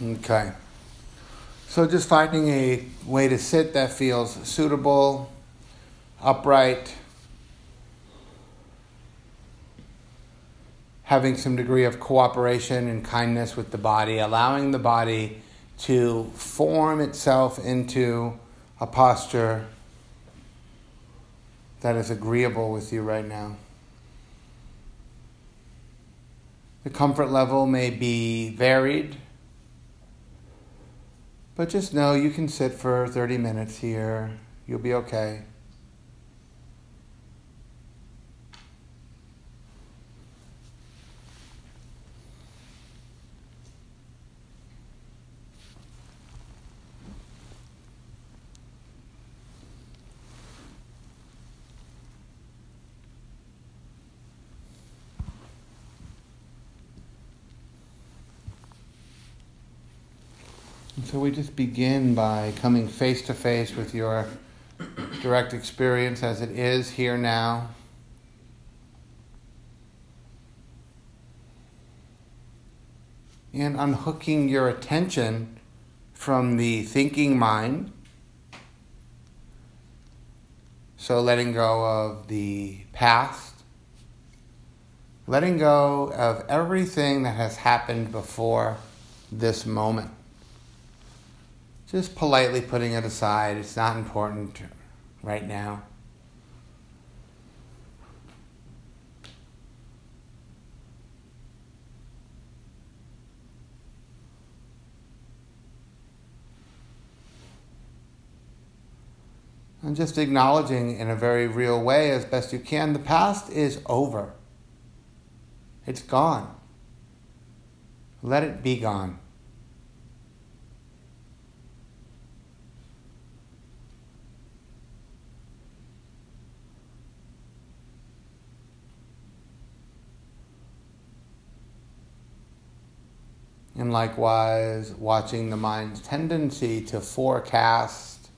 Okay. So just finding a way to sit that feels suitable, upright, having some degree of cooperation and kindness with the body, allowing the body to form itself into a posture that is agreeable with you right now. The comfort level may be varied, but just know you can sit for 30 minutes here. You'll be okay. So we just begin by coming face to face with your direct experience as it is here now. And unhooking your attention from the thinking mind. So letting go of the past, letting go of everything that has happened before this moment just politely putting it aside. It's not important right now. And just acknowledging in a very real way, as best you can, the past is over. It's gone. Let it be gone. And likewise, watching the mind's tendency to forecast,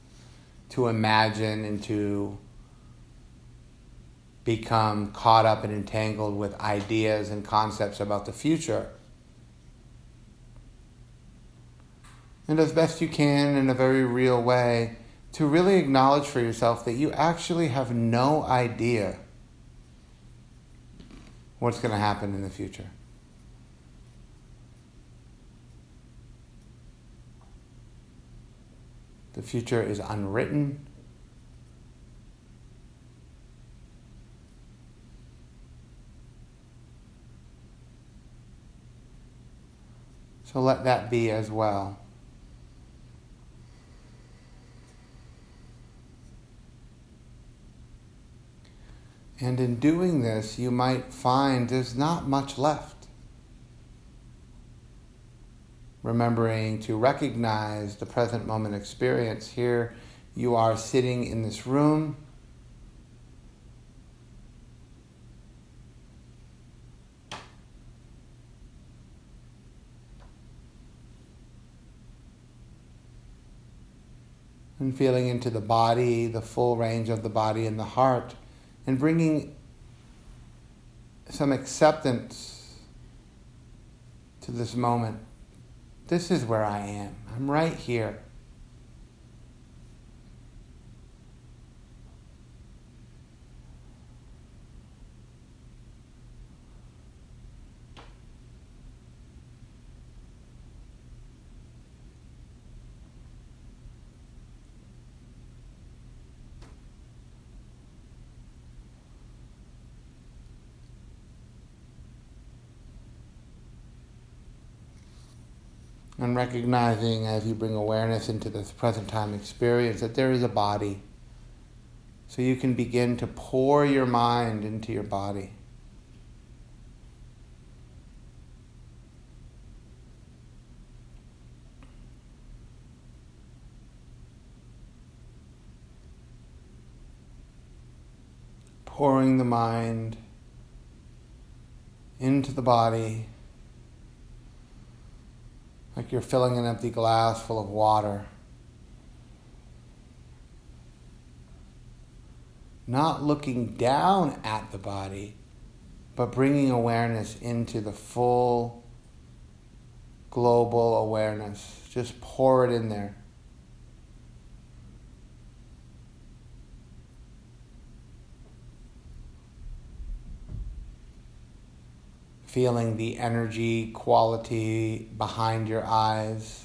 to imagine, and to become caught up and entangled with ideas and concepts about the future. And as best you can, in a very real way, to really acknowledge for yourself that you actually have no idea what's going to happen in the future. The future is unwritten. So let that be as well. And in doing this, you might find there's not much left remembering to recognize the present moment experience. Here you are sitting in this room. And feeling into the body, the full range of the body and the heart, and bringing some acceptance to this moment. This is where I am. I'm right here. And recognizing as you bring awareness into this present time experience that there is a body. So you can begin to pour your mind into your body. Pouring the mind into the body like you're filling an empty glass full of water. Not looking down at the body, but bringing awareness into the full global awareness. Just pour it in there. Feeling the energy quality behind your eyes.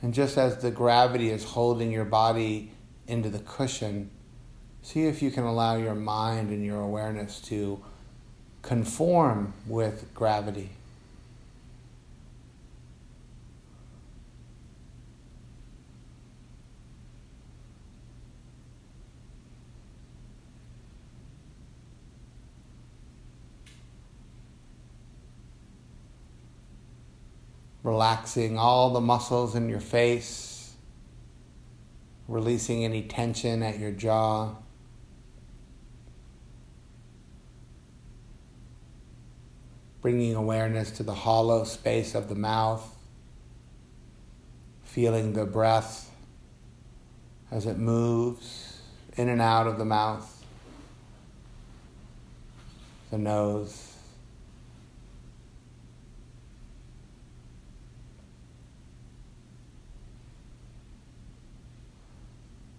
And just as the gravity is holding your body into the cushion, see if you can allow your mind and your awareness to conform with gravity. Relaxing all the muscles in your face, releasing any tension at your jaw. Bringing awareness to the hollow space of the mouth, feeling the breath as it moves in and out of the mouth, the nose.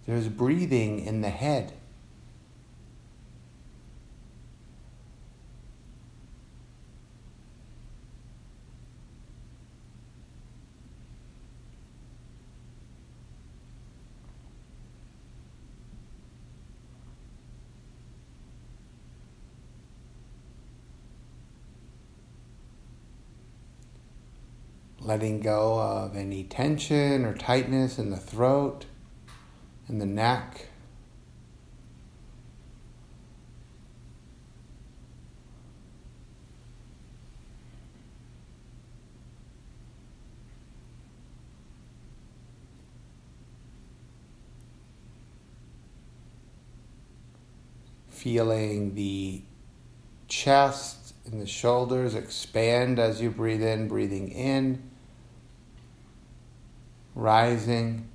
There's breathing in the head. letting go of any tension or tightness in the throat in the neck. Feeling the chest and the shoulders expand as you breathe in, breathing in, rising.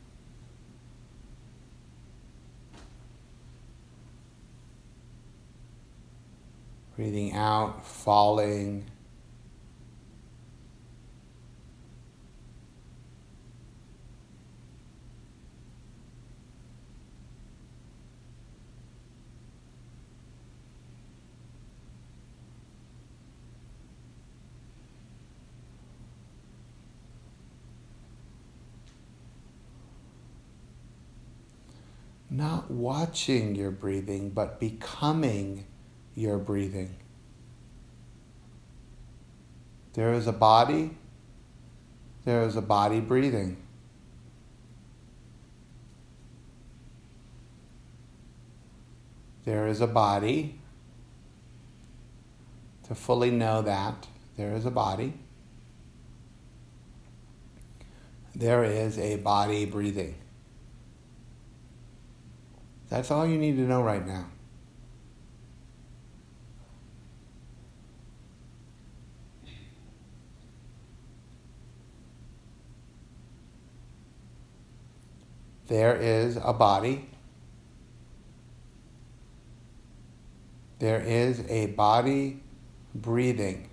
Breathing out, falling. Not watching your breathing, but becoming your breathing. There is a body, there is a body breathing. There is a body. To fully know that, there is a body. There is a body breathing. That's all you need to know right now. There is a body. There is a body breathing.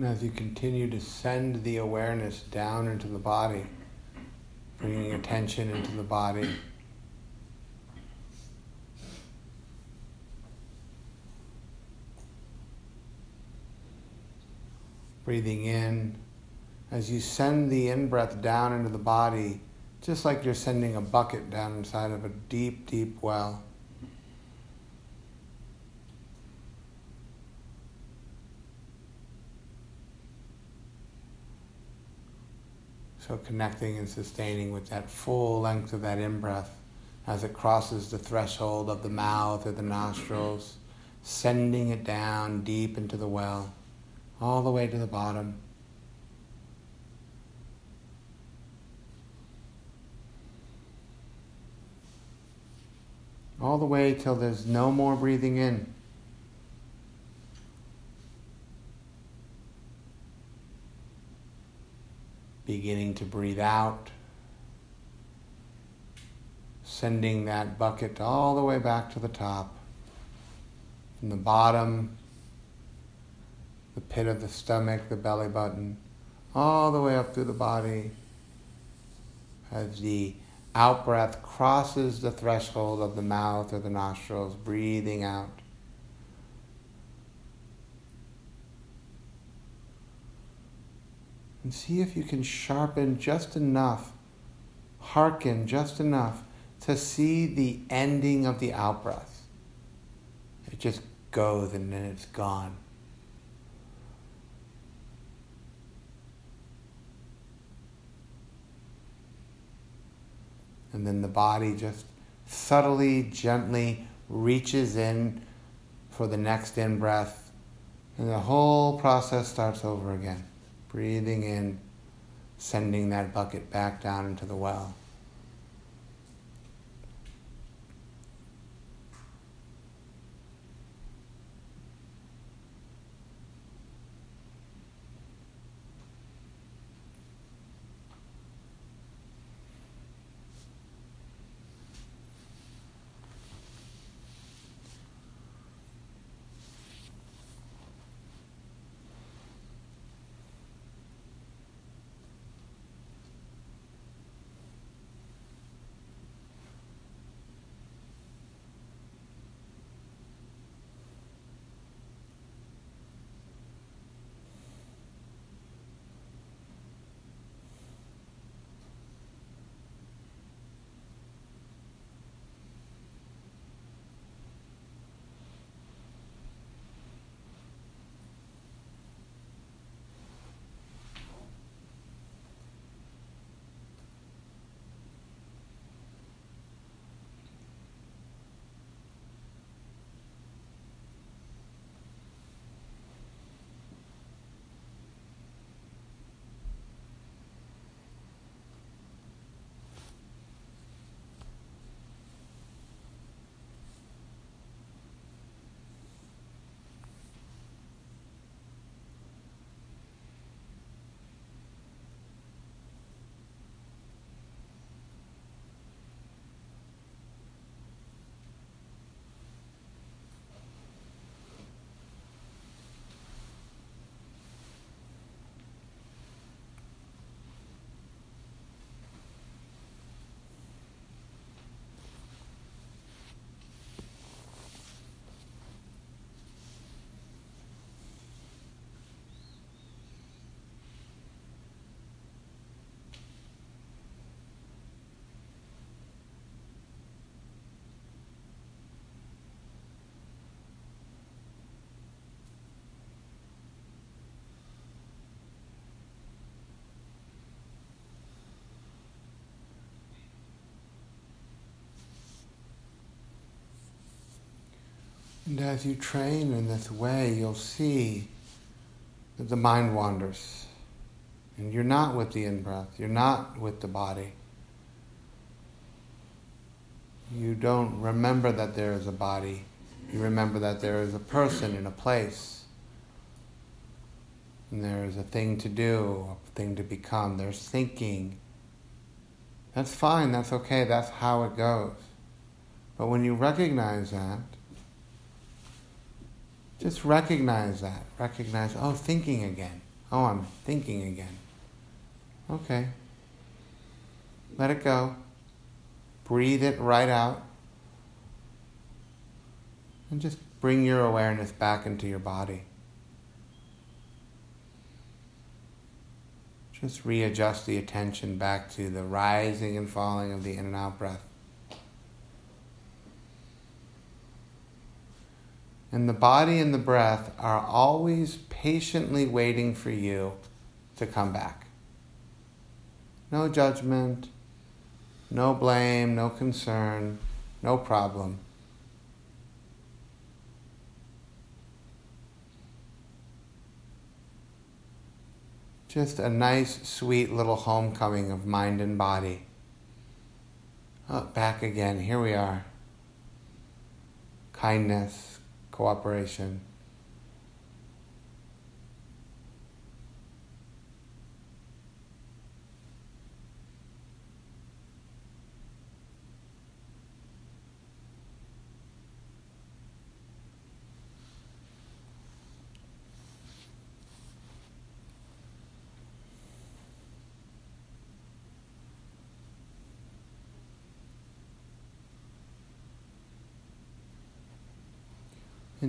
And as you continue to send the awareness down into the body, bringing attention into the body, breathing in, as you send the in breath down into the body, just like you're sending a bucket down inside of a deep, deep well. So connecting and sustaining with that full length of that in breath as it crosses the threshold of the mouth or the nostrils, sending it down deep into the well, all the way to the bottom. All the way till there's no more breathing in. beginning to breathe out, sending that bucket all the way back to the top, from the bottom, the pit of the stomach, the belly button, all the way up through the body as the out breath crosses the threshold of the mouth or the nostrils, breathing out. And see if you can sharpen just enough, hearken just enough to see the ending of the out breath. It just goes and then it's gone. And then the body just subtly, gently reaches in for the next in breath, and the whole process starts over again. Breathing in, sending that bucket back down into the well. And as you train in this way, you'll see that the mind wanders. And you're not with the in breath, you're not with the body. You don't remember that there is a body. You remember that there is a person in a place. And there is a thing to do, a thing to become. There's thinking. That's fine, that's okay, that's how it goes. But when you recognize that, Just recognize that. Recognize, oh, thinking again. Oh, I'm thinking again. Okay. Let it go. Breathe it right out. And just bring your awareness back into your body. Just readjust the attention back to the rising and falling of the in and out breath. And the body and the breath are always patiently waiting for you to come back. No judgment, no blame, no concern, no problem. Just a nice, sweet little homecoming of mind and body. Oh, back again. Here we are. Kindness, cooperation.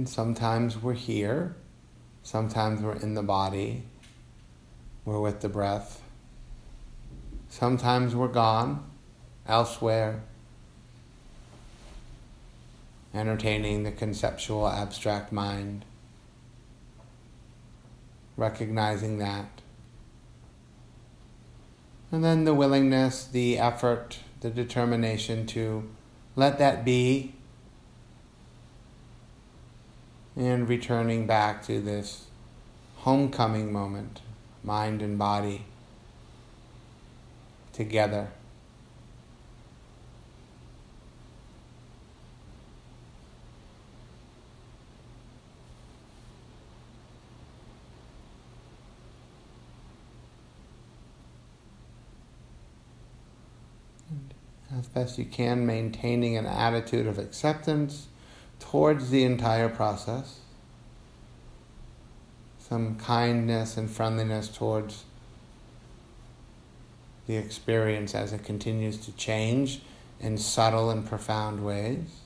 And sometimes we're here, sometimes we're in the body, we're with the breath. Sometimes we're gone, elsewhere, entertaining the conceptual abstract mind, recognizing that. And then the willingness, the effort, the determination to let that be and returning back to this homecoming moment, mind and body together. as best you can, maintaining an attitude of acceptance towards the entire process, some kindness and friendliness towards the experience as it continues to change in subtle and profound ways.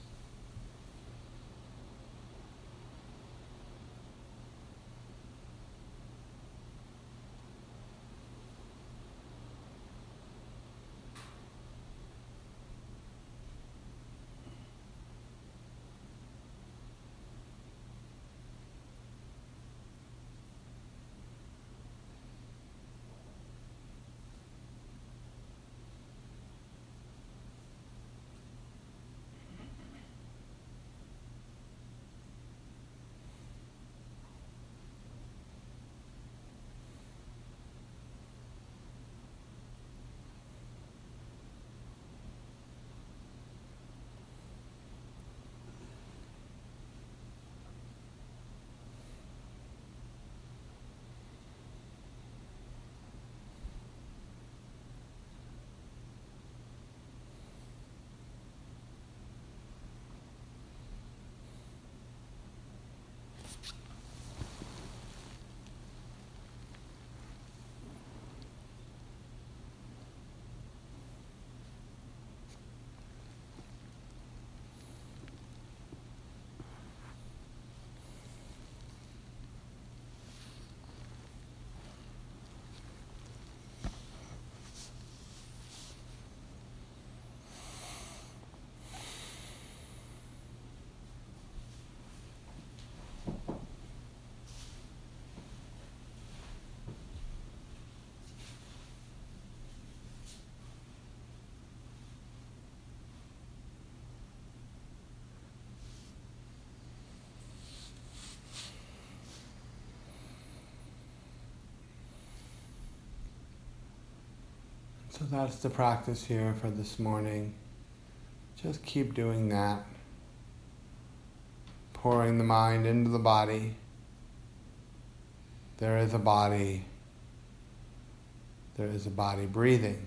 So that's the practice here for this morning. Just keep doing that. Pouring the mind into the body. There is a body. There is a body breathing.